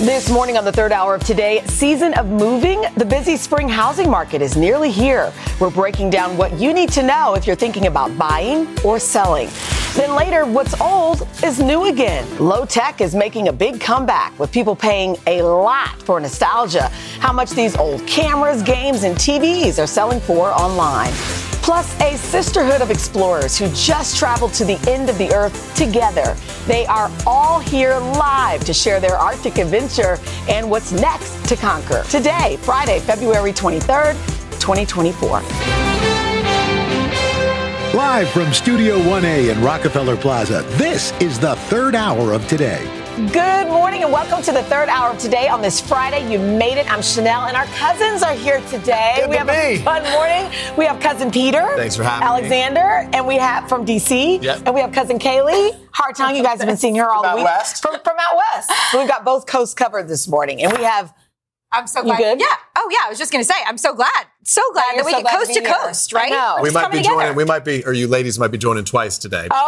This morning on the third hour of today, season of moving, the busy spring housing market is nearly here. We're breaking down what you need to know if you're thinking about buying or selling. Then later, what's old is new again. Low tech is making a big comeback with people paying a lot for nostalgia. How much these old cameras, games, and TVs are selling for online. Plus, a sisterhood of explorers who just traveled to the end of the earth together. They are all here live to share their Arctic adventure and what's next to conquer. Today, Friday, February 23rd, 2024. Live from Studio 1A in Rockefeller Plaza, this is the third hour of today. Good morning and welcome to the third hour of today on this Friday. You made it. I'm Sheinelle and our cousins are here today. Good we to have be. a fun morning. We have cousin Peter. Thanks for having me. Alexander, and we have from DC. Yep. And we have cousin Kaylee. Hard tongue. You guys have been seeing her all From the out week. west. From, from out west. We've got both coasts covered this morning. And we have I'm so You glad. good? Yeah. Oh yeah. I was just gonna say, I'm so glad. So glad you're that we so get glad to coast to, here. coast, right? I know. We're We just might be together. joining. We might be, or you ladies might be joining twice today.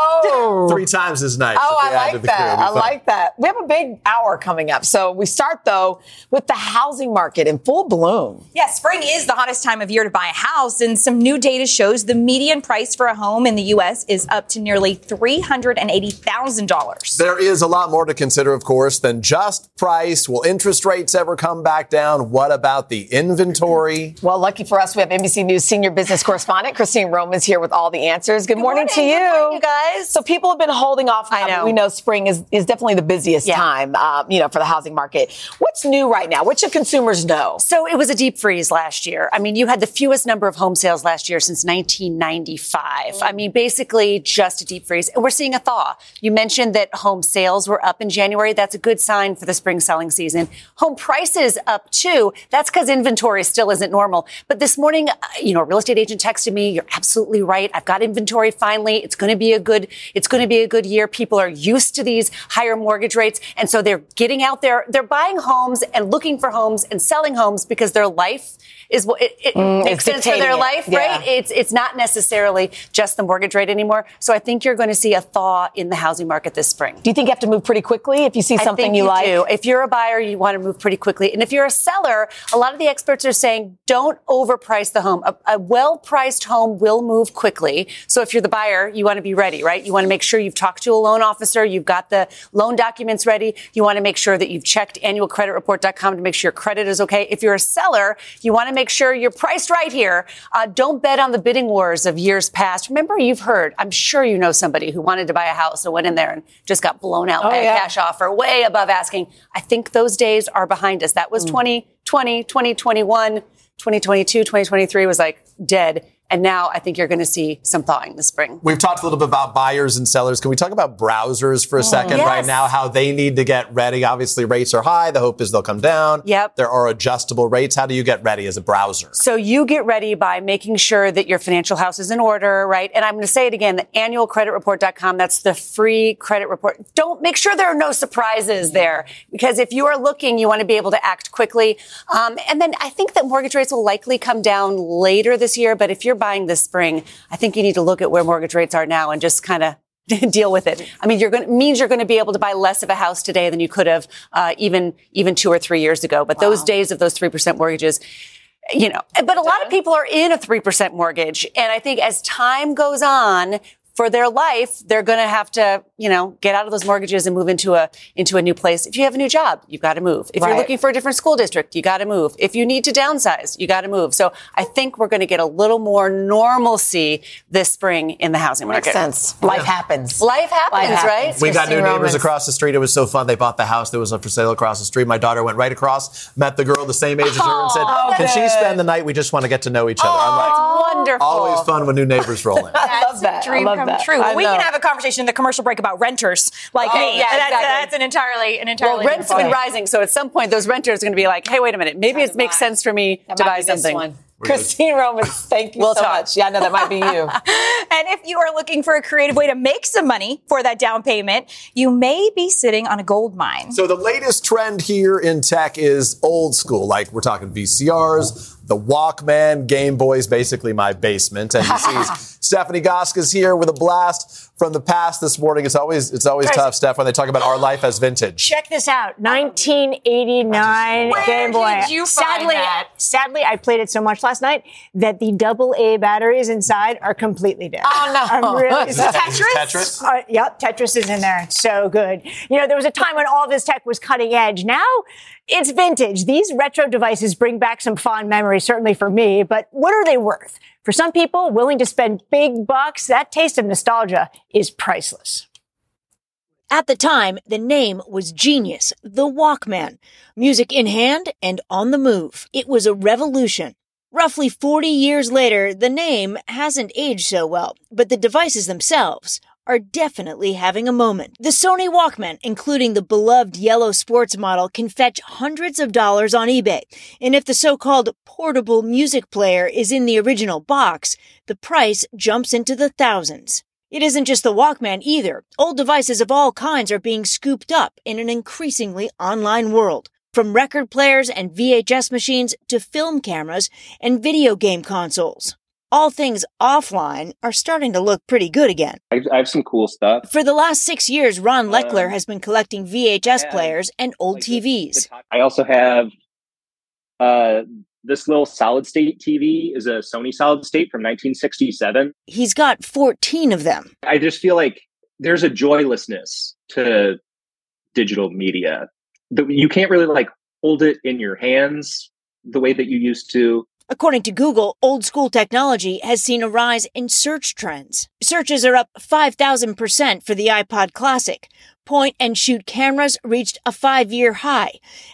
Oh. Three times as nice. Oh, I we like the crew. that. I fun. like that. We have a big hour coming up. So we start though with the housing market in full bloom. Yeah, spring is the hottest time of year to buy a house, and some new data shows the median price for a home in the U.S. is up to nearly three hundred and eighty thousand dollars. There is a lot more to consider, of course, than just price. Will interest rates ever come back down? What about the inventory? Well, lucky for us, we have NBC News senior business correspondent Christine Romans here with all the answers. Good, morning, morning. to you. Good morning, you guys. So people have been holding off. I know. We know spring is, is definitely the busiest Yeah. time, um, you know, for the housing market. What's new right now? What should consumers know? So it was a deep freeze last year. I mean, you had the fewest number of home sales last year since 1995. I mean, basically just a deep freeze. And we're seeing a thaw. You mentioned that home sales were up in January. That's a good sign for the spring selling season. Home prices up too. That's because inventory still isn't normal. But this morning, uh, you know, a real estate agent texted me, you're absolutely right. I've got inventory finally. It's going to be a good, it's going to be a good year. People are used to these higher mortgage rates. And so they're getting out there. They're buying homes and looking for homes and selling homes because their life is what it, it makes sense for their it. life, Yeah. right? It's it's not necessarily just the mortgage rate anymore. So I think you're going to see a thaw in the housing market this spring. Do you think you have to move pretty quickly if you see I something think you, like? do. If you're a buyer, you want to move pretty quickly. And if you're a seller, a lot of the experts are saying don't overprice the home. A, a well-priced home will move quickly. So if you're the buyer, you want to be ready, right? You want to make sure you've talked to a loan officer, you've got the loan documents ready. You want to make sure that you've checked annualcreditreport.com to make sure your credit is okay. If you're a seller, you want to make sure you're priced right here. Uh, don't bet on the bidding wars of years past. Remember, you've heard, I'm sure you know somebody who wanted to buy a house and went in there and just got blown out Oh, by yeah. a cash offer way above asking. I think those days are behind us. That was 2020, 2021, 2022, 2023 was like dead. And now I think you're going to see some thawing this spring. We've talked a little bit about buyers and sellers. Can we talk about browsers for a second Yes. right now? How they need to get ready. Obviously, rates are high. The hope is they'll come down. Yep. There are adjustable rates. How do you get ready as a browser? So you get ready by making sure that your financial house is in order, right? And I'm going to say it again, the annualcreditreport.com, that's the free credit report. Don't make sure there are no surprises there because if you are looking, you want to be able to act quickly. Um, and then I think that mortgage rates will likely come down later this year. But if you're buying this spring, I think you need to look at where mortgage rates are now and just kind of deal with it. I mean, you're going to, means you're going to be able to buy less of a house today than you could have uh, even even two or three years ago. But those days of those three percent mortgages, you know, but a lot of people are in a 3% mortgage. And I think as time goes on, for their life, they're going to have to, you know, get out of those mortgages and move into a into a new place. If you have a new job, you've got to move. If Right. you're looking for a different school district, you got to move. If you need to downsize, you got to move. So I think we're going to get a little more normalcy this spring in the housing market. Makes sense. Life happens. Life happens, Life right? happens. We got new Christine neighbors Romans. across the street. It was so fun. They bought the house that was up for sale across the street. My daughter went right across, met the girl the same age as her, and said, oh, "Can she spend the night? We just want to get to know each other." I'm like, oh, Wonderful. always fun when new neighbors roll in. I love that. I dream love come that. true. I we know. can have a conversation in the commercial break about renters like Oh, me. yeah, that's, exactly. that's an entirely an entirely Well, rents have been rising, so at some point those renters are going to be like, "Hey, wait a minute, maybe it makes sense for me to buy something." Christine Romans, thank you We'll so talk. much. Yeah, no, that might be you. And if you are looking for a creative way to make some money for that down payment, you may be sitting on a gold mine. So the latest trend here in tech is old school. Like we're talking VCRs, the Walkman, Game Boys, basically my basement. And you see Stephanie Gosk's here with a blast from the past this morning. It's always it's always Guys- tough, Steph, when they talk about our life as vintage. Check this out. 1989 Where Game Boy. did you find sadly, that? sadly, I played it so much last night that the double A batteries inside are completely dead. Oh, no. I'm really Is this Tetris? Tetris? Uh, yep, Tetris is in there. It's so good. You know, there was a time when all this tech was cutting edge. Now it's vintage. These retro devices bring back some fond memories, certainly for me, but what are they worth? For some people willing to spend big bucks, that taste of nostalgia is priceless. At the time, the name was genius, the Walkman. Music in hand and on the move. It was a revolution. Roughly 40 years later, the name hasn't aged so well, but the devices themselves are definitely having a moment. The Sony Walkman, including the beloved yellow sports model, can fetch hundreds of dollars on eBay. And if the so-called portable music player is in the original box, the price jumps into the thousands. It isn't just the Walkman either. Old devices of all kinds are being scooped up in an increasingly online world. From record players and VHS machines to film cameras and video game consoles. All things offline are starting to look pretty good again. I, I have some cool stuff. For the last six years, Ron Leckler Um, has been collecting VHS yeah, players and old Like the- TVs. the- I also have uh, this little solid state TV is a Sony solid state from 1967. He's got 14 of them. I just feel like there's a joylessness to digital media. that you can't really like hold it in your hands the way that you used to. According to Google, old school technology has seen a rise in search trends. Searches are up 5,000% for the iPod Classic. Point and shoot cameras reached a five year high,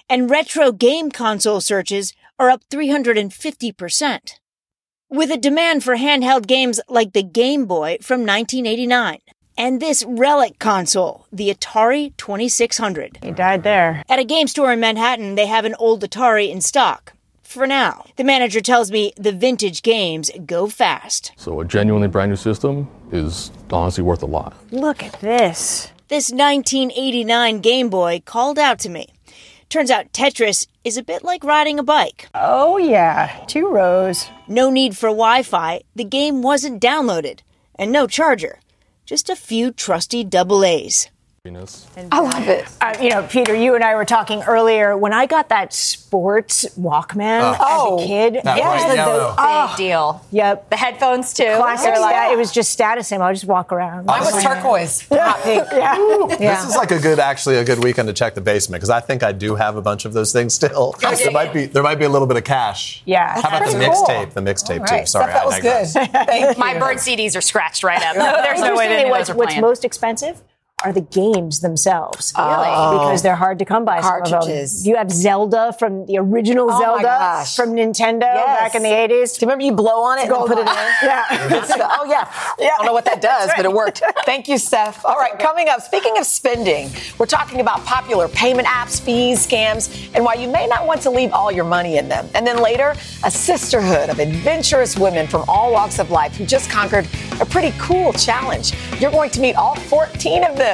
and retro game console searches are up 350%. With a demand for handheld games like the Game Boy from 1989. And this relic console, the Atari 2600. He died there. At a game store in Manhattan, they have an old Atari in stock. For now. The manager tells me the vintage games go fast. So a genuinely brand new system is honestly worth a lot. Look at this. This 1989 Game Boy called out to me. Turns out Tetris is a bit like riding a bike. Oh, yeah. Two rows. No need for Wi Fi, the game wasn't downloaded, and no charger. Just a few trusty double A's. I love it. Uh, you know, Peter, you and I were talking earlier. When I got that sports Walkman Oh. as a kid, That yeah, bright the- yellow. oh, Big deal. yep. The headphones too. Classic. Like- yeah, it was just status symbol. I just walk around. Mine was turquoise, not pink. Yeah. This is like a good, actually, a good weekend to check the basement because I think I do have a bunch of those things still. there might be, there might be a little bit of cash. Yeah. How about the pretty cool. mixtape? The mixtape All too. right, Sorry, Steph, that I was digress. good. Thank My you. bird CDs are scratched right up. There's no way that Interestingly, any what's, those are what's most expensive are the games themselves. Oh. Because they're hard to come by. some of them. Cartridges. You have Zelda from the original Oh Zelda from Nintendo Yes. back in the 80s. Do you remember you blow on it and put it in? Yeah. oh yeah. yeah. I don't know what that does, but it worked. Thank you, Seth. All right, coming up, speaking of spending, we're talking about popular payment apps, fees, scams, and why you may not want to leave all your money in them. And then later, a sisterhood of adventurous women from all walks of life who just conquered a pretty cool challenge. You're going to meet all 14 of them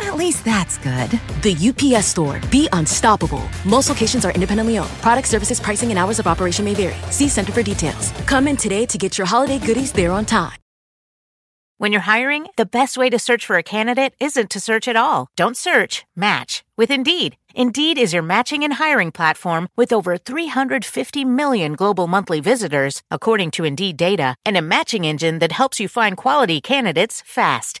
At least that's good. The UPS store. Be unstoppable. Most locations are independently owned. Product services, pricing, and hours of operation may vary. See Center for details. Come in today to get your holiday goodies there on time. When you're hiring, the best way to search for a candidate isn't to search at all. Don't search, match with Indeed. Indeed is your matching and hiring platform with over 350 million global monthly visitors, according to Indeed data, and a matching engine that helps you find quality candidates fast.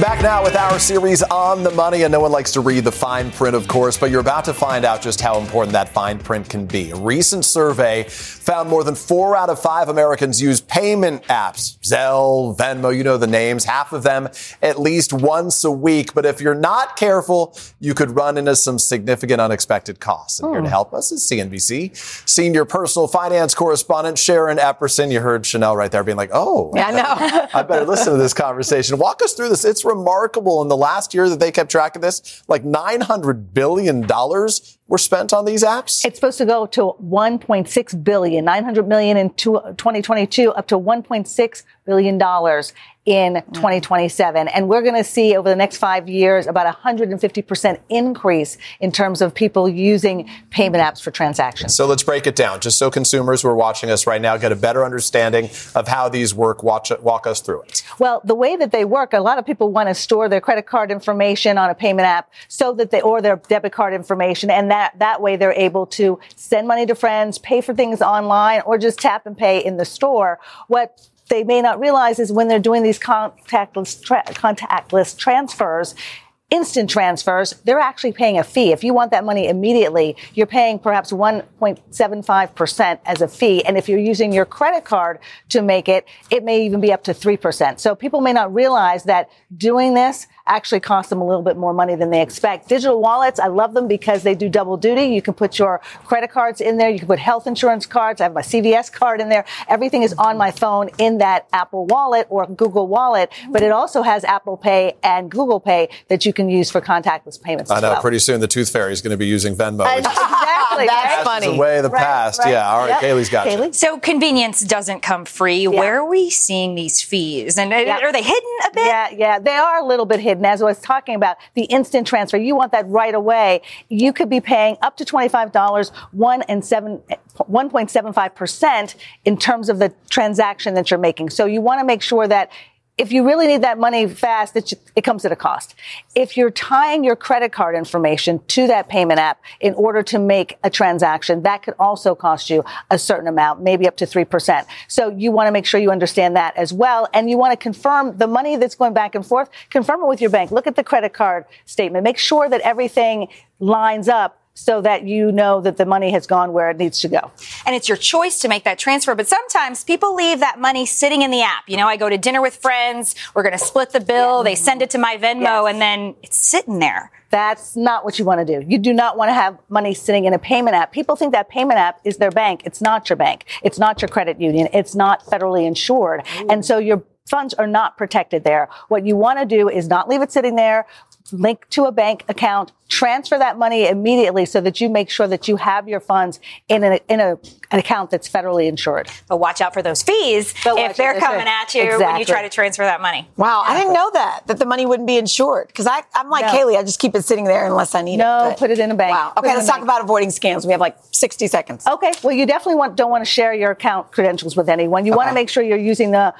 Back now with our series on the money, and no one likes to read the fine print, of course, but you're about to find out just how important that fine print can be. A recent survey found more than four out of five Americans use payment apps. Zelle, Venmo, you know the names, half of them at least once a week. But if you're not careful, you could run into some significant unexpected costs. And here to hmm. help us is CNBC senior personal finance correspondent Sharon Epperson. You heard Sheinelle right there being like, oh, Yeah, I know. I better listen to this conversation. Walk us through this. It's remarkable. In the last year that they kept track of this, like $900 billion were spent on these apps. It's supposed to go to 1.6 billion, 900 million in two- 2022, up to 1.6 billion dollars in mm. 2027. And we're going to see over the next five years about 150% increase in terms of people using payment apps for transactions. So let's break it down, just so consumers who are watching us right now get a better understanding of how these work. Watch, walk us through it. Well, the way that they work, a lot of people want to store their credit card information on a payment app so that they, or their debit card information. And that, that way they're able to send money to friends, pay for things online, or just tap and pay in the store. What they may not realize is when they're doing these contactless, tra- contactless transfers, instant transfers, they're actually paying a fee. If you want that money immediately, you're paying perhaps 1.75% as a fee. And if you're using your credit card to make it, it may even be up to 3%. So people may not realize that doing this actually cost them a little bit more money than they expect. Digital wallets, I love them because they do double duty. You can put your credit cards in there. You can put health insurance cards. I have my CVS card in there. Everything is on my phone in that Apple wallet or Google wallet, but it also has Apple Pay and Google Pay that you can use for contactless payments I as know. well. Pretty soon, the Tooth Fairy is going to be using Venmo. Uh, exactly. That's right? That's the way of the Right, past. right. Yeah. All right. Yep. Kaylee's got you. Kaylee? So convenience doesn't come free. Where are we seeing these fees? And Yeah. are they hidden a bit? Yeah, yeah, they are a little bit hidden. As I was talking about, the instant transfer, you want that right away. You could be paying up to twenty-five dollars, one and seven, one point seven five percent in terms of the transaction that you're making. So you want to make sure that. If you really need that money fast, it, it comes at a cost. If you're tying your credit card information to that payment app in order to make a transaction, that could also cost you a certain amount, maybe up to 3%. So you want to make sure you understand that as well. And you want to confirm the money that's going back and forth, confirm it with your bank. Look at the credit card statement. Make sure that everything lines up so that you know that the money has gone where it needs to go. And it's your choice to make that transfer. But sometimes people leave that money sitting in the app. You know, I go to dinner with friends. We're going to split the bill. They send it to my Venmo Yes. and then it's sitting there. That's not what you want to do. You do not want to have money sitting in a payment app. People think that payment app is their bank. It's not your bank. It's not your credit union. It's not federally insured. And so your funds are not protected there. What you want to do is not leave it sitting there. Link to a bank account, transfer that money immediately so that you make sure that you have your funds in, a, in a, an account that's federally insured. But watch out for those fees But if they're out. coming at you when you try to transfer that money. Wow, I didn't know that that the money wouldn't be insured because I I'm like No. Kaylee, I just keep it sitting there unless I need No, it. No, put it in a bank. Wow. Okay, let's talk bank. about avoiding scams. We have like 60 seconds. Okay. Well, you definitely want, don't want to share your account credentials with anyone. You want to make sure you're using the,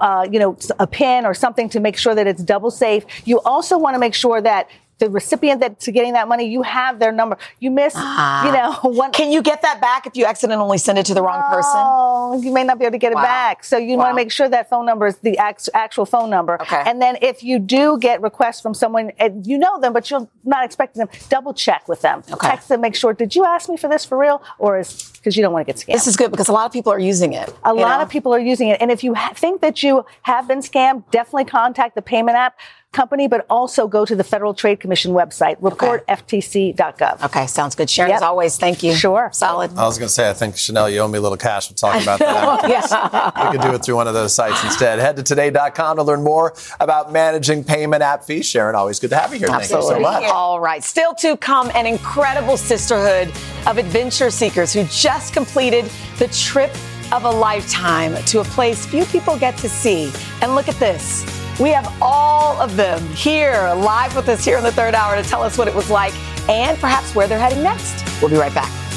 uh, you know, a pin or something to make sure that it's double safe. You also want to make sure that the recipient that's getting that money, you have their number. You miss, you ah. know, one. Can you get that back if you accidentally send it to the wrong person? Oh, you may not be able to get Wow. it back. So you want to make sure that phone number is the act- actual phone number. Okay. And then if you do get requests from someone, and you know them, but you're not expecting them, double check with them. Okay. Text them, make sure, did you ask me for this for real? Or is, because you don't want to get scammed. This is good because a lot of people are using it. A lot know? of people are using it. And if you ha- think that you have been scammed, definitely contact the payment app. Company, but also go to the Federal Trade Commission website, reportftc.gov. Okay, sounds good. Sharon, Yep. as always, thank you. Sure. Solid. I was going to say, I think Sheinelle, you owe me a little cash for talking about that. yeah. We could do it through one of those sites instead. Head to today.com to learn more about managing payment app fees. Sharon, always good to have you here. Thank you so much. All right. Still to come, an incredible sisterhood of adventure seekers who just completed the trip of a lifetime to a place few people get to see. And look at this. We have all of them here live with us here in the third hour to tell us what it was like and perhaps where they're heading next. We'll be right back.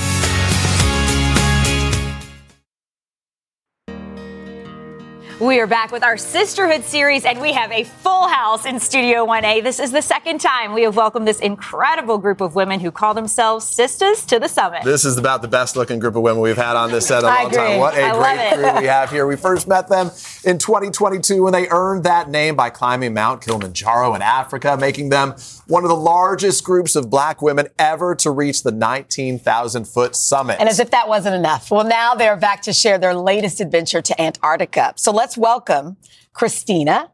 We are back with our Sisterhood series, and we have a full house in Studio 1A. This is the second time we have welcomed this incredible group of women who call themselves Sistahs to the Summit. This is about the best looking group of women we've had on this set in a I long time. agree. What a I love great it. crew we have here. We first met them in 2022 when they earned that name by climbing Mount Kilimanjaro in Africa, making them one of the largest groups of black women ever to reach the 19,000 foot summit. And as if that wasn't enough, well, now they're back to share their latest adventure to Antarctica. So let's welcome Christina,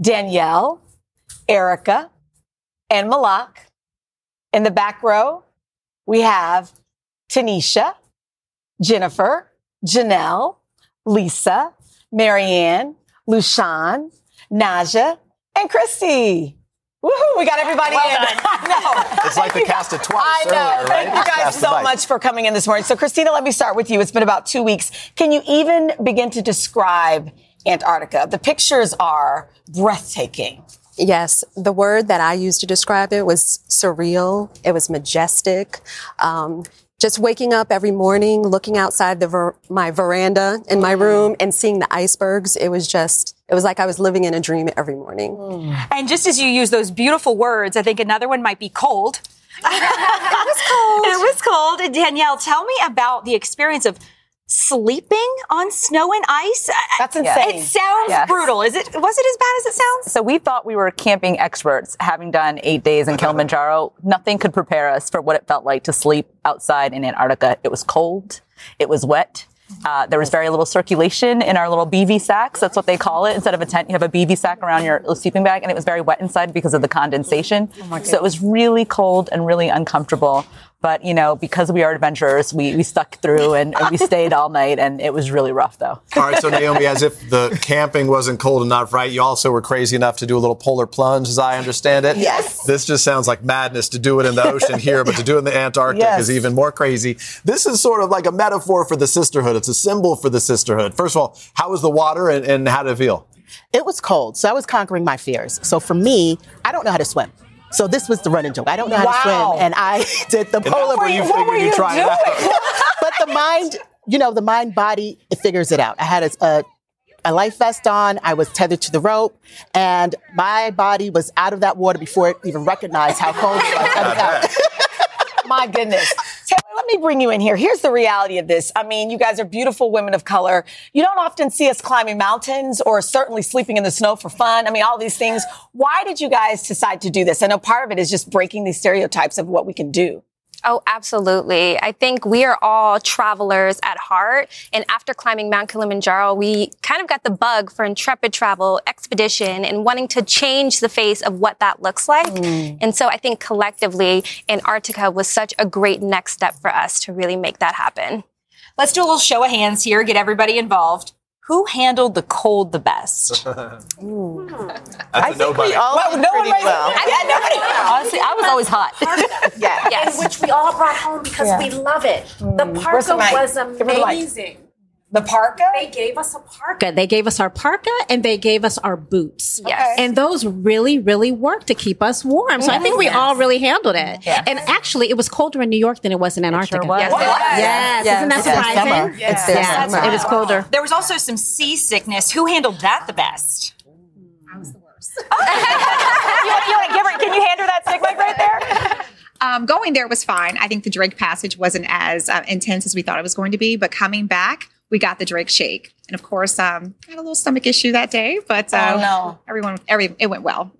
Danielle, Erica, and Malak. In the back row, we have Tanisha, Jennifer, Janelle, Lisa, Marianne, Lushan, Naja, and Christy. Woohoo, we got everybody in. I. It's like the cast of twice I know. earlier, right? Thank you guys so mic. much for coming in this morning. So, Christina, let me start with you. It's been about two weeks. Can you even begin to describe Antarctica? The pictures are breathtaking. Yes, the word that I used to describe it was surreal. It was majestic. Um, just waking up every morning, looking outside the ver- my veranda in my room and seeing the icebergs. It was just, it was like I was living in a dream every morning. And just as you use those beautiful words, I think another one might be cold. it was cold. It was cold. Danielle, tell me about the experience of sleeping on snow and ice. That's insane. It sounds Yes. brutal. Is it? Was it as bad as it sounds? So we thought we were camping experts, having done eight days in Kilimanjaro. Nothing could prepare us for what it felt like to sleep outside in Antarctica. It was cold. It was wet. Uh, there was very little circulation in our little bivy sacks. That's what they call it. Instead of a tent, you have a bivy sack around your sleeping bag, and it was very wet inside because of the condensation. so it was really cold and really uncomfortable. But you know, because we are adventurers, we, we stuck through and, and we stayed all night, and it was really rough though. All right, so Naomi, as if the camping wasn't cold enough, right? You also were crazy enough to do a little polar plunge, as I understand it. Yes. This just sounds like madness to do it in the ocean here, but to do it in the Antarctic Yes. is even more crazy. This is sort of like a metaphor for the sisterhood. It's a symbol for the sisterhood. First of all, how was the water and, and how did it feel? It was cold, so I was conquering my fears. So for me, I don't know how to swim. So this was the running joke. I don't know how Wow. to swim, and I did the polar. where you What were you doing? but the mind, you know, the mind body, it figures it out. I had a, a a life vest on. I was tethered to the rope, and my body was out of that water before it even recognized how cold it was. I was out. My goodness. Let me bring you in here. Here's the reality of this. I mean, you guys are beautiful women of color. You don't often see us climbing mountains or certainly sleeping in the snow for fun. I mean, all these things. Why did you guys decide to do this? I know part of it is just breaking these stereotypes of what we can do. Oh, absolutely. I think we are all travelers at heart. And after climbing Mount Kilimanjaro, we kind of got the bug for intrepid travel, expedition, and wanting to change the face of what that looks like. Mm. And so I think collectively, Antarctica was such a great next step for us to really make that happen. Let's do a little show of hands here. Get everybody involved. Who handled the cold the best? Hmm. That's a nobody. Well, no one raised well. Yeah, nobody. Honestly, I was always hot. Yeah. Yes. And which we all brought home because Yeah. we love it. The hmm. Where's the parka was Give her the mic. amazing. The parka? They gave us a parka. They gave us our parka and they gave us our boots. Yes. And those really, really worked to keep us warm. So I think we Yes. all really handled it. Yes. And actually, it was colder in New York than it was in Antarctica. was. Yes, it was. Yes. Isn't that It's their surprising? summer. It's Yes, summer. It was colder. There was also some seasickness. Who handled that the best? I was the worst. you, you want to give her? Can you hand her that stick mic right there? Um, going there was fine. I think the Drake passage wasn't as uh, intense as we thought it was going to be, but coming back, we got the Drake shake, and of course, um, I had a little stomach issue that day, but uh, Oh, no. everyone, every it went well.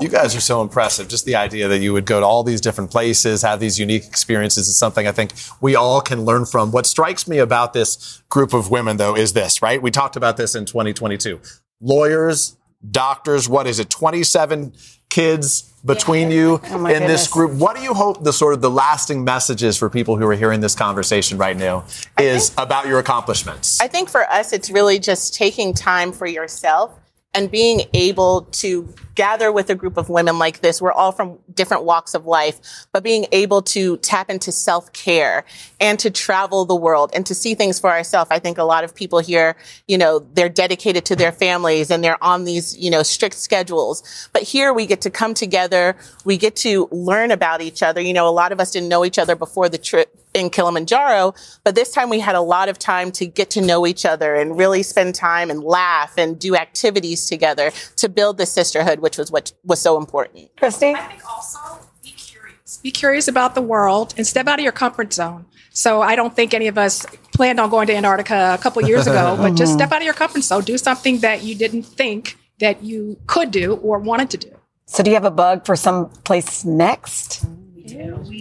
You guys are so impressive. Just the idea that you would go to all these different places, have these unique experiences is something I think we all can learn from. What strikes me about this group of women, though, is this, right? We talked about this in 2022. Lawyers, doctors. What is it? 27 kids between you Oh in goodness. this group. What do you hope the sort of the lasting messages for people who are hearing this conversation right now is about your accomplishments? I think for us, it's really just taking time for yourself and being able to gather with a group of women like this. We're all from different walks of life, but being able to tap into self care and to travel the world and to see things for ourselves. I think a lot of people here, you know, they're dedicated to their families and they're on these, you know, strict schedules. But here we get to come together. We get to learn about each other. You know, a lot of us didn't know each other before the trip in Kilimanjaro, but this time we had a lot of time to get to know each other and really spend time and laugh and do activities together to build the sisterhood, which was what was so important. Christy? I think also be curious. Be curious about the world and step out of your comfort zone. So I don't think any of us planned on going to Antarctica a couple years ago, but just Mhm. step out of your comfort zone. Do something that you didn't think that you could do or wanted to do. So do you have a bug for some place next?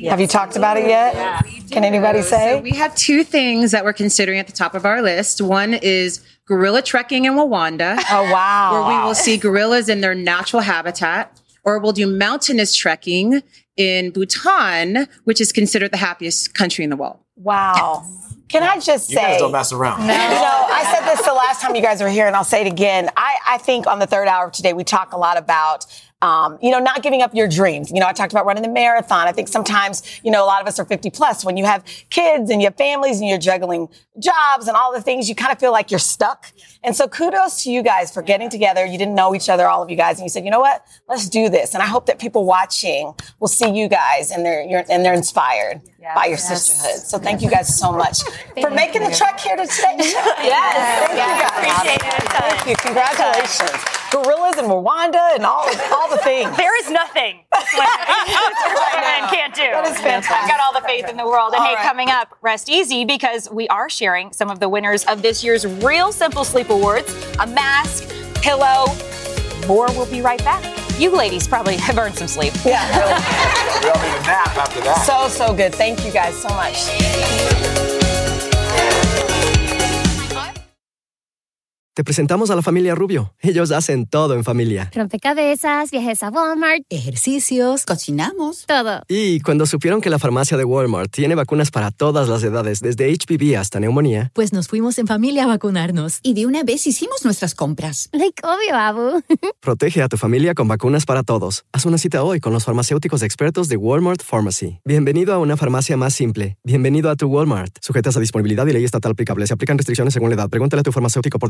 Have you talked about it yet? Can anybody say? So we have two things that we're considering at the top of our list. One is gorilla trekking in Rwanda. Oh wow! Where we will see gorillas in their natural habitat, or we'll do mountainous trekking in Bhutan, which is considered the happiest country in the world. Wow. Can I just you say? guys don't mess around. You know, I said this the last time you guys were here, and I'll say it again. I, I think on the third hour of today, we talk a lot about. Um, you know, not giving up your dreams. You know, I talked about running the marathon. I think sometimes, you know, a lot of us are 50 plus. When you have kids and you have families and you're juggling jobs and all the things, you kind of feel like you're stuck. And so kudos to you guys for getting together. You didn't know each other, all of you guys, and you said, you know what? Let's do this. And I hope that people watching will see you guys and they're, you're, and they're inspired by your sisterhood. So thank you guys so much for making the trek here to today's show. Yes. Thank you guys. Appreciate it. Thank you. Congratulations. Gorillas in Rwanda and all, all the things. There is nothing women can't do. That is fantastic. I've got all the faith in the world. And All hey, right. coming up, rest easy because we are sharing some of the winners of this year's Real Simple Sleep Awards a mask, pillow. More will be right back. You ladies probably have earned some sleep. Yeah, we all need a nap after that. So, so good. Thank you guys so much. Te presentamos a la familia Rubio. Ellos hacen todo en familia. Rompecabezas, viajes a Walmart, ejercicios, cocinamos, todo. Y cuando supieron que la farmacia de Walmart tiene vacunas para todas las edades, desde HPV hasta neumonía, Pues nos fuimos en familia a vacunarnos. Y de una vez hicimos nuestras compras. Like obvio, Abu. protege a tu familia con vacunas para todos. Haz una cita hoy con los farmacéuticos expertos de Walmart Pharmacy. Bienvenido a una farmacia más simple. Bienvenido a tu Walmart. Sujetas a disponibilidad y ley estatal aplicable. Se aplican restricciones según la edad. Pregúntale a tu farmacéutico por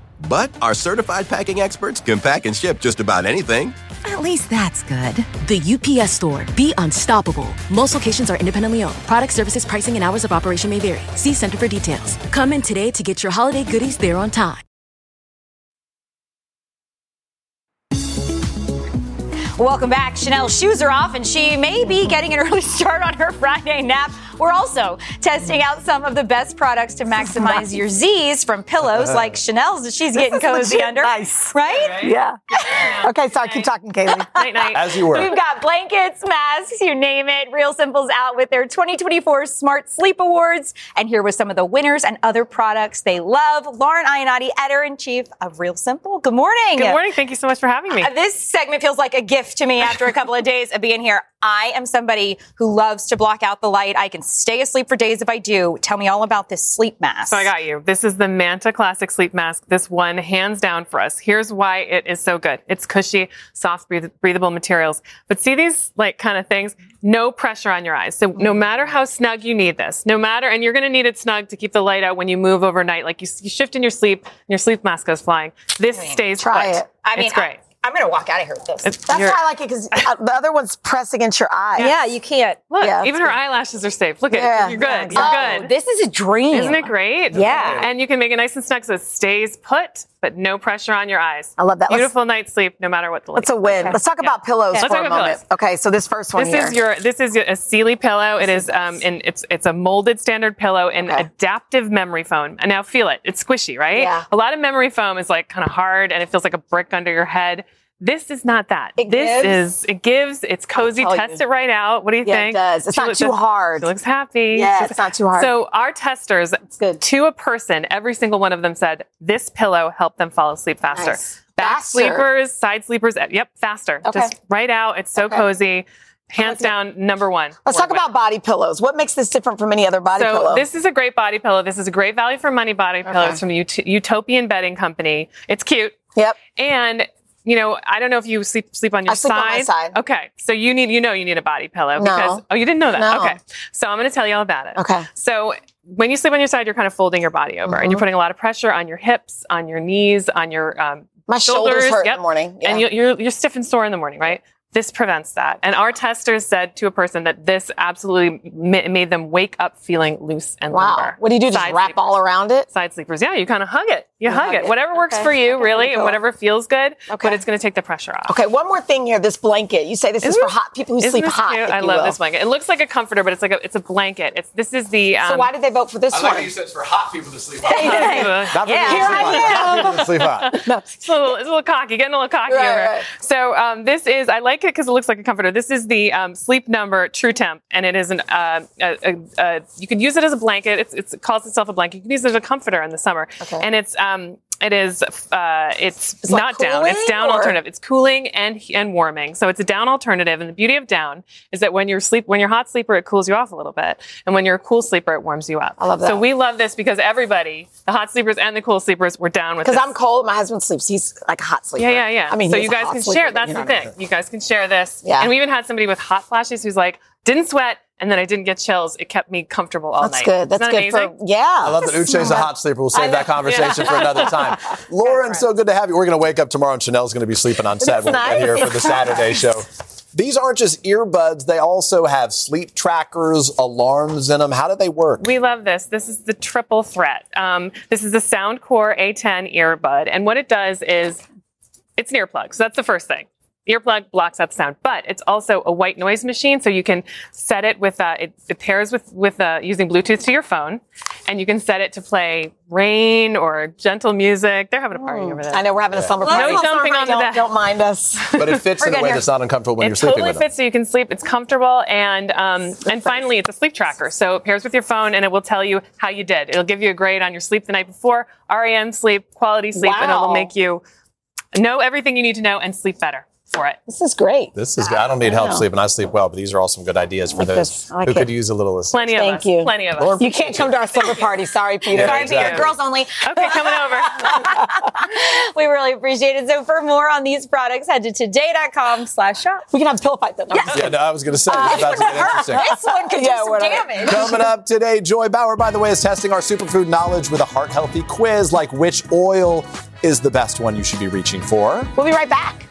But our certified packing experts can pack and ship just about anything. At least that's good. The UPS store. Be unstoppable. Most locations are independently owned. Product services, pricing, and hours of operation may vary. See Center for details. Come in today to get your holiday goodies there on time. Welcome back. Sheinelle's shoes are off, and she may be getting an early start on her Friday nap. We're also testing out some of the best products to maximize your Z's from pillows like Sheinelle's that she's getting This is cozy under. nice. Right? Yeah. Okay, sorry. Keep talking, Kaylee. Night, night. As you were. We've got blankets, masks, you name it. Real Simple's out with their 2024 Smart Sleep Awards. And here with some of the winners and other products they love. Lauren Iannotti, editor in chief of Real Simple. Good morning. Good morning. Thank you so much for having me. Uh, This segment feels like a gift to me after a couple of days of being here. I am somebody who loves to block out the light. I can stay asleep for days if I do. Tell me all about this sleep mask. So I got you. This is the Manta Classic Sleep Mask. This one, hands down for us. Here's why it is so good. It's cushy, soft, breath- breathable materials. But see these like kind of things? No pressure on your eyes. So no matter how snug you need this, no matter, and you're going to need it snug to keep the light out when you move overnight. Like you, you shift in your sleep and your sleep mask goes flying. This stays Try put. it. I mean, it's great. I'm going to walk out of here with this. That's why I like it because the other one's pressed against your eye. Yeah, you can't. Look, Yeah, even that's her eyelashes are safe. Look at Yeah, it. You're good. yeah, You're exactly. good. This is a dream. Isn't it great? Yeah. And you can make it nice and snug so it stays put, but no pressure on your eyes. I love that. Let's- Beautiful night's sleep, no matter what the That's a win. Let's talk about pillows Let's for talk a about moment. pillows. Okay, so this first one This here. is your this is a Sealy pillow. It is um and it's it's a molded standard pillow in adaptive memory foam. And now feel it. It's squishy, right? Yeah. A lot of memory foam is like kind of hard and it feels like a brick under your head. This is not that. this gives? is it gives. It's cozy. Test you. it right out. What do you Yeah, it think? does. It's She not too hard. She looks happy. Yeah, She's- it's not too hard. So our testers, to a person, every single one of them said this pillow helped them fall asleep faster. Nice. Back Faster. sleepers, side sleepers, yep, faster. Okay. Just right out. It's so Okay. cozy. Hands down, number one. Let's talk about body pillows. What makes this different from any other body so pillow? this is a great body pillow. This is a great value for money body pillow. It's from Ut- Utopian Bedding Company. It's cute. Yep. And you know, I don't know if you sleep sleep on your I sleep side. on my side. Okay, so you need you know you need a body pillow No. because oh you didn't know that. No. Okay, so I'm going to tell you all about it. Okay. So when you sleep on your side, you're kind of folding your body over, and you're Mhm. putting a lot of pressure on your hips, on your knees, on your um, My shoulders hurt in the morning. Yeah. and you, you're you're stiff and sore in the morning, right? This prevents that. And our testers said to a person that this absolutely ma- made them wake up feeling loose and wow. What do you do? Just wrap sleepers. all around it? Side sleepers. Yeah, you kind of hug it. You, You hug, hug it. it. Whatever works Okay. for you, Okay, really, cool. and whatever feels good. Okay. But it's going to take the pressure off. Okay, one more thing here. This blanket. You say this is Isn't for this- hot people who isn't sleep this hot. cute? if I you love will. this blanket. It looks like a comforter, but it's like a it's a blanket. It's this is the. Um, So why did they vote for this I like one? how you said it's for hot people to sleep Not hot. Not for Yeah. Here I hot. Hot am. people to sleep hot. it's, a little, it's a little cocky, getting a little cocky Right, over. right. So um, this is I like it because it looks like a comforter. This is the um, Sleep Number True Temp, and it is an uh, a, a, a, you can use it as a blanket. It's, it's, it calls itself a blanket. You can use it as a comforter in the summer, Okay. and it's um, it is uh, it's, It's like not down. It's down or- alternative. It's cooling and and warming. So it's a down alternative. And the beauty of down is that when you're sleep when you're a hot sleeper, it cools you off a little bit, and when you're a cool sleeper, it warms you up. I love that. So we love this because everybody, the hot sleepers and the cool sleepers, were down with Because. I'm cold, my husband sleeps. He's like a hot sleeper. Yeah, yeah, yeah. I mean, so you guys can sleeper, share. That's you know the I thing. You guys can share this. Yeah. And we even had somebody with hot flashes who's like, didn't sweat, and then I didn't get chills. It kept me comfortable all night. That's night. good. That's Isn't that good for yeah. I love that Uche's a hot sleeper. We'll save that conversation for another time. Lauren, so good to have you. We're going to wake up tomorrow and Sheinelle's going to be sleeping on set when we nice. get here for the Saturday show. These aren't just earbuds, they also have sleep trackers, alarms in them. How do they work? We love this. This is the triple threat. Um, this is the Soundcore A10 earbud. And what it does is it's an earplug. So that's the first thing. Earplug blocks out the sound, but it's also a white noise machine. So you can set it with, uh, it, it pairs with, with uh, using Bluetooth to your phone. And you can set it to play rain or gentle music. They're having a party over there. I know we're having a slumber No party. jumping on the don't, deck. don't mind us. But it fits We're in a way here. that's not uncomfortable when it you're sleeping totally with them. fits so you can sleep. It's comfortable and um, and finally it's a sleep tracker. So it pairs with your phone and it will tell you how you did. It'll give you a grade on your sleep the night before, REM sleep, quality sleep, and it'll make you know everything you need to know and sleep better for it. This is great. This is good. I don't need help sleeping. I sleep well, but these are all some good ideas for like those like who it. could use a little assistance. Plenty of Thank us. you. Plenty of us. Lauren, You can't come to our slumber party. Sorry, Peter. Yeah, Sorry, exactly. Peter. Girls only. Okay, coming over. we really appreciate it. So for more on these products, head to today.com slash shop. We can have a pillow fight though. No, Yeah, no, I was going to say, uh, it's about to get interesting. This one could Yeah, do some damage. Coming up today, Joy Bauer, by the way, is testing our superfood knowledge with a heart healthy quiz like which oil is the best one you should be reaching for. We'll be right back.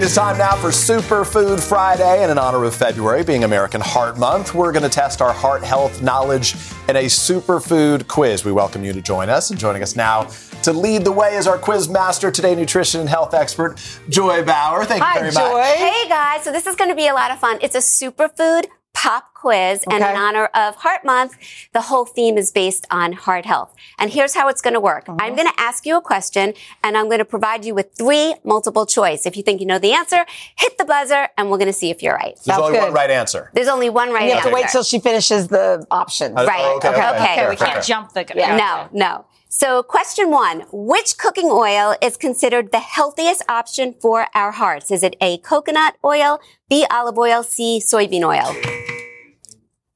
It is time now for Superfood Friday, and in honor of February being American Heart Month, we're going to test our heart health knowledge in a superfood quiz. We welcome you to join us, and joining us now to lead the way is our quiz master today, nutrition and health expert Joy Bauer. Thank Hi, you very Joy. much. Hey guys, so this is going to be a lot of fun. It's a superfood pop quiz, and in honor of Heart Month, the whole theme is based on heart health. And here's how it's going to work. I'm going to ask you a question, and I'm going to provide you with three multiple choice. If you think you know the answer, hit the buzzer, and we're going to see if you're right. There's Sounds only one right answer. There's only one right answer. You have answer. to wait till she finishes the option. Uh, Right. oh, okay, Okay, okay, okay, fair, we fair, can't fair. Jump the Yeah. No, no. So question one, which cooking oil is considered the healthiest option for our hearts? Is it A, coconut oil, B, olive oil, C, soybean oil?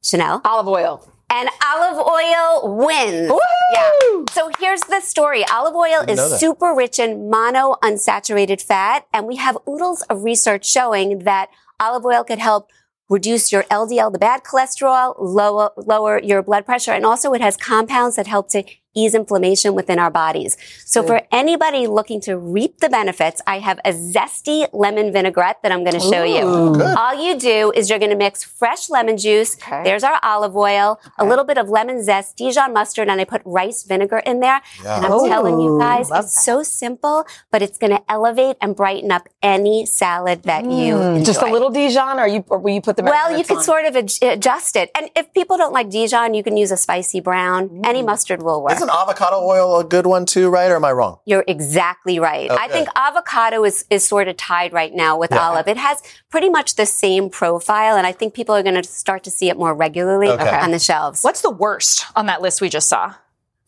Sheinelle? Olive oil. And olive oil wins. Woo! Yeah. So here's the story. Olive oil is that. super rich in mono unsaturated fat. And we have oodles of research showing that olive oil could help reduce your LDL, the bad cholesterol, lower, lower your blood pressure. And also it has compounds that help to ease inflammation within our bodies. So for anybody looking to reap the benefits, I have a zesty lemon vinaigrette that I'm going to show Ooh, you. good. All you do is you're going to mix fresh lemon juice. There's our olive oil, a little bit of lemon zest, Dijon mustard, and I put rice vinegar in there. Yeah. And I'm Ooh, telling you guys, it's so simple, but it's going to elevate and brighten up any salad that you Mm, Just a little Dijon, or you, or will you put the Well, you could sort of adjust it. And if people don't like Dijon, you can use a spicy brown. Any Mm. mustard will work. Isn't avocado oil a good one too, right? Or am I wrong? You're exactly right. I think avocado is, is sort of tied right now with Yeah. olive. It has pretty much the same profile, and I think people are going to start to see it more regularly Okay. on the shelves. What's the worst on that list we just saw?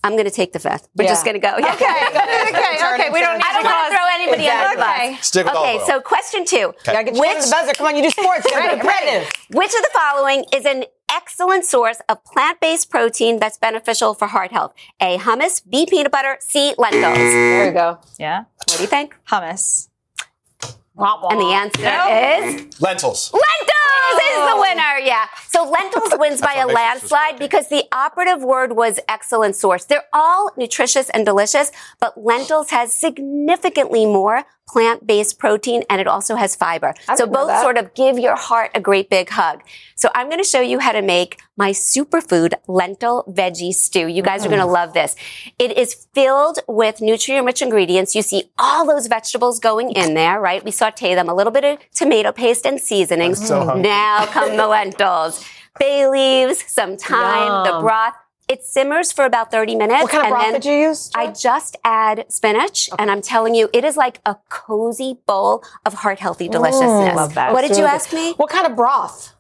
I'm going to take the fifth. We're Yeah. just going to go. Okay, okay, okay. We don't need I don't to want to throw anybody under the Exactly. bus. Stick with okay, olive oil. so question two. Okay. Gotta get you the buzzer. Come on, you do sports. Ready, ready. Which of the following is an excellent source of plant-based protein that's beneficial for heart health? A, hummus, B, peanut butter, C, lentils. There you go. Yeah. What do you think? Hummus. And the answer is Lentils. Lentils is the winner. Yeah. So lentils wins by a what makes it landslide because the operative word was excellent source. They're all nutritious and delicious, but lentils has significantly more plant-based protein and it also has fiber. So both sort of give your heart a great big hug. So I'm going to show you how to make my superfood lentil veggie stew. You guys are going to love this. It is filled with nutrient-rich ingredients. You see all those vegetables going in there, right? We saute them, a little bit of tomato paste and seasonings. So now come the lentils. Bay leaves, some thyme, the broth. It simmers for about 30 minutes. What kind of and broth then did you use? I just add spinach, and I'm telling you, it is like a cozy bowl of heart healthy deliciousness. love that. What did It's you ask good. me? What kind of broth?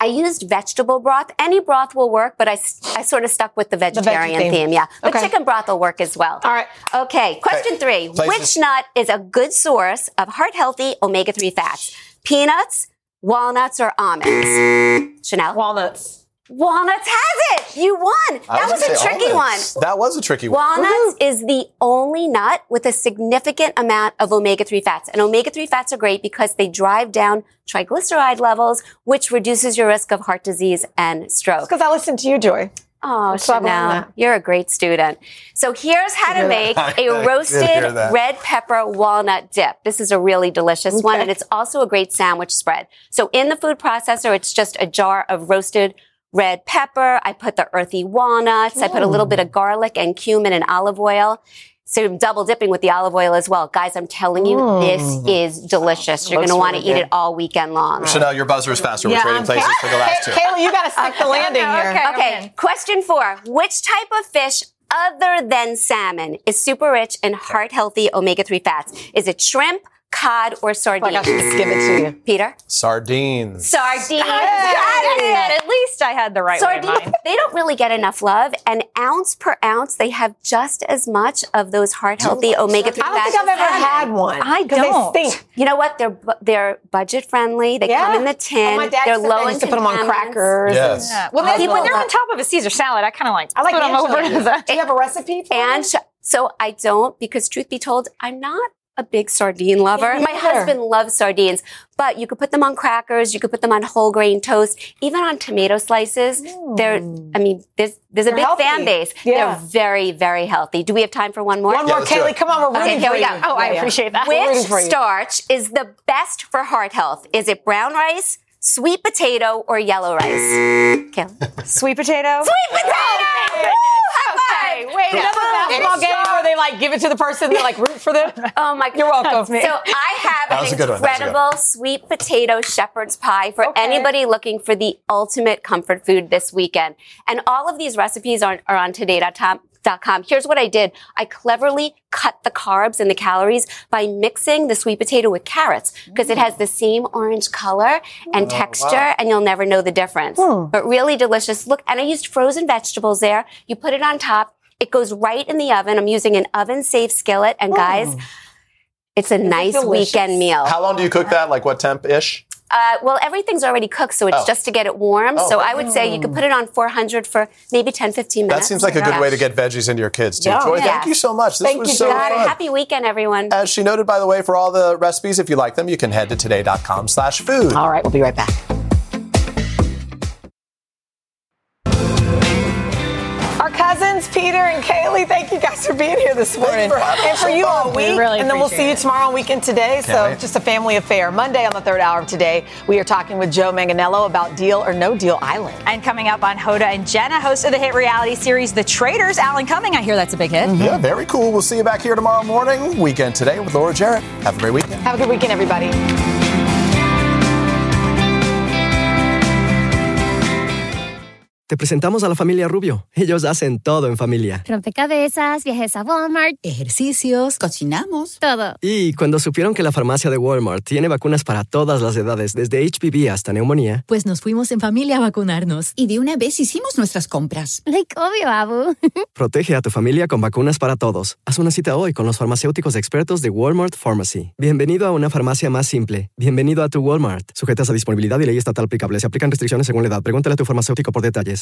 I used vegetable broth. Any broth will work, but I, I sort of stuck with the vegetarian theme. theme. Yeah. But Okay. chicken broth will work as well. All right. Okay. Question three. Places- Which nut is a good source of heart healthy omega 3 fats? Peanuts, walnuts, or almonds? Sheinelle? Walnuts. Walnuts has it. You won. I That was, gonna a tricky almonds. one. That was a tricky one. Walnuts is the only nut with a significant amount of omega-3 fats. And omega-3 fats are great because they drive down triglyceride levels, which reduces your risk of heart disease and stroke. Because I listened to you, Joy. Oh, so Sheinelle, you're a great student. So here's how to make that. a I did roasted red pepper walnut dip. This is a really delicious one, and it's also a great sandwich spread. So in the food processor, it's just a jar of roasted red pepper. I put the earthy walnuts. I put a little bit of garlic and cumin and olive oil. So I'm double dipping with the olive oil as well. Guys, I'm telling you, this is delicious. You're going to want to eat it all weekend long. Sheinelle, your buzzer is faster. We're Yeah, trading I'm places for the last two. Kaylee, you got to stick the landing here. Okay, question four. Which type of fish other than salmon is super rich in heart healthy omega 3 fats? Is it shrimp, cod, or sardine? I should just give it to you. Peter? Sardines. Sardines. At least I had the right way in Sardines, mind. they don't really get enough love. And ounce per ounce, they have just as much of those heart healthy omega 3 I don't think I've ever had one. I don't. They stink. You know what? They're they're budget friendly. They Yeah. come in the tin. Oh, my dad they're to- low in used to put them on contaminants. crackers. Yes. Yeah. Well, then, People when they're on top of a Caesar salad, I kind of like I like put them over anchovies. to the. Do you have a recipe for And it? so I don't because truth be told, I'm not a big sardine lover. me My husband loves sardines, but you could put them on crackers, you could put them on whole grain toast, even on tomato slices. They're, mm. I mean, there's, there's a They're big healthy. fan base. Yeah. They're very, very healthy. Do we have time for one more? One Yeah, more, Kaylee. Come on, we're Okay, rooting here for we you. go. Oh, I Yeah, yeah. appreciate that. We're Which rooting for you. starch is the best for heart health? Is it brown rice, sweet potato, or yellow rice? Kelly. Sweet potato. Sweet potato! Oh, Woo! High Okay, wait. You know the basketball game where they like give it to the person they like root for them? Oh my god. You're welcome. So I have an a good one. That was a good incredible sweet potato shepherd's pie for anybody looking for the ultimate comfort food this weekend. And all of these recipes are, are on today.com. Com. Here's what I did. I cleverly cut the carbs and the calories by mixing the sweet potato with carrots because it has the same orange color and oh, texture and you'll never know the difference. But really delicious. Look, and I used frozen vegetables there. You put it on top. It goes right in the oven. I'm using an oven safe skillet and guys, it's a nice delicious? weekend meal. How long do you cook that? Like what temp ish? Uh, well, everything's already cooked, so it's Oh. just to get it warm. Oh, so okay. I would say you could put it on 400 for maybe 10, 15 minutes. That seems like a good Yeah. way to get veggies into your kids too. Yeah. Joy, Yeah. thank you so much. This Thank was you, so Got it. fun. Happy weekend, everyone. As she noted, by the way, for all the recipes, if you like them, you can head to today.com slash food. All right, we'll be right back. Peter Peter and Kaylee, thank you guys for being here this morning. for having and for you much. all We week. really and then we'll see you tomorrow on Weekend Today. so wait. just a family affair. Monday on the third hour of today, we are talking with Joe Manganiello about Deal or No Deal Island. And coming up on Hoda and Jenna, host of the hit reality series The Traitors, Alan Cumming. I hear that's a big hit. Yeah, very cool. We'll see you back here tomorrow morning. Weekend today with Laura Jarrett. Have a great weekend. Have a good weekend, everybody. Te presentamos a la familia Rubio. Ellos hacen todo en familia. Rompecabezas, viajes a Walmart, ejercicios, cocinamos, todo. Y cuando supieron que la farmacia de Walmart tiene vacunas para todas las edades, desde HPV hasta neumonía, Pues nos fuimos en familia a vacunarnos. Y de una vez hicimos nuestras compras. Like, obvio, Abu. protege a tu familia con vacunas para todos. Haz una cita hoy con los farmacéuticos expertos de Walmart Pharmacy. Bienvenido a una farmacia más simple. Bienvenido a tu Walmart. Sujetas a disponibilidad y ley estatal aplicable. Se aplican restricciones según la edad. Pregúntale a tu farmacéutico por detalles.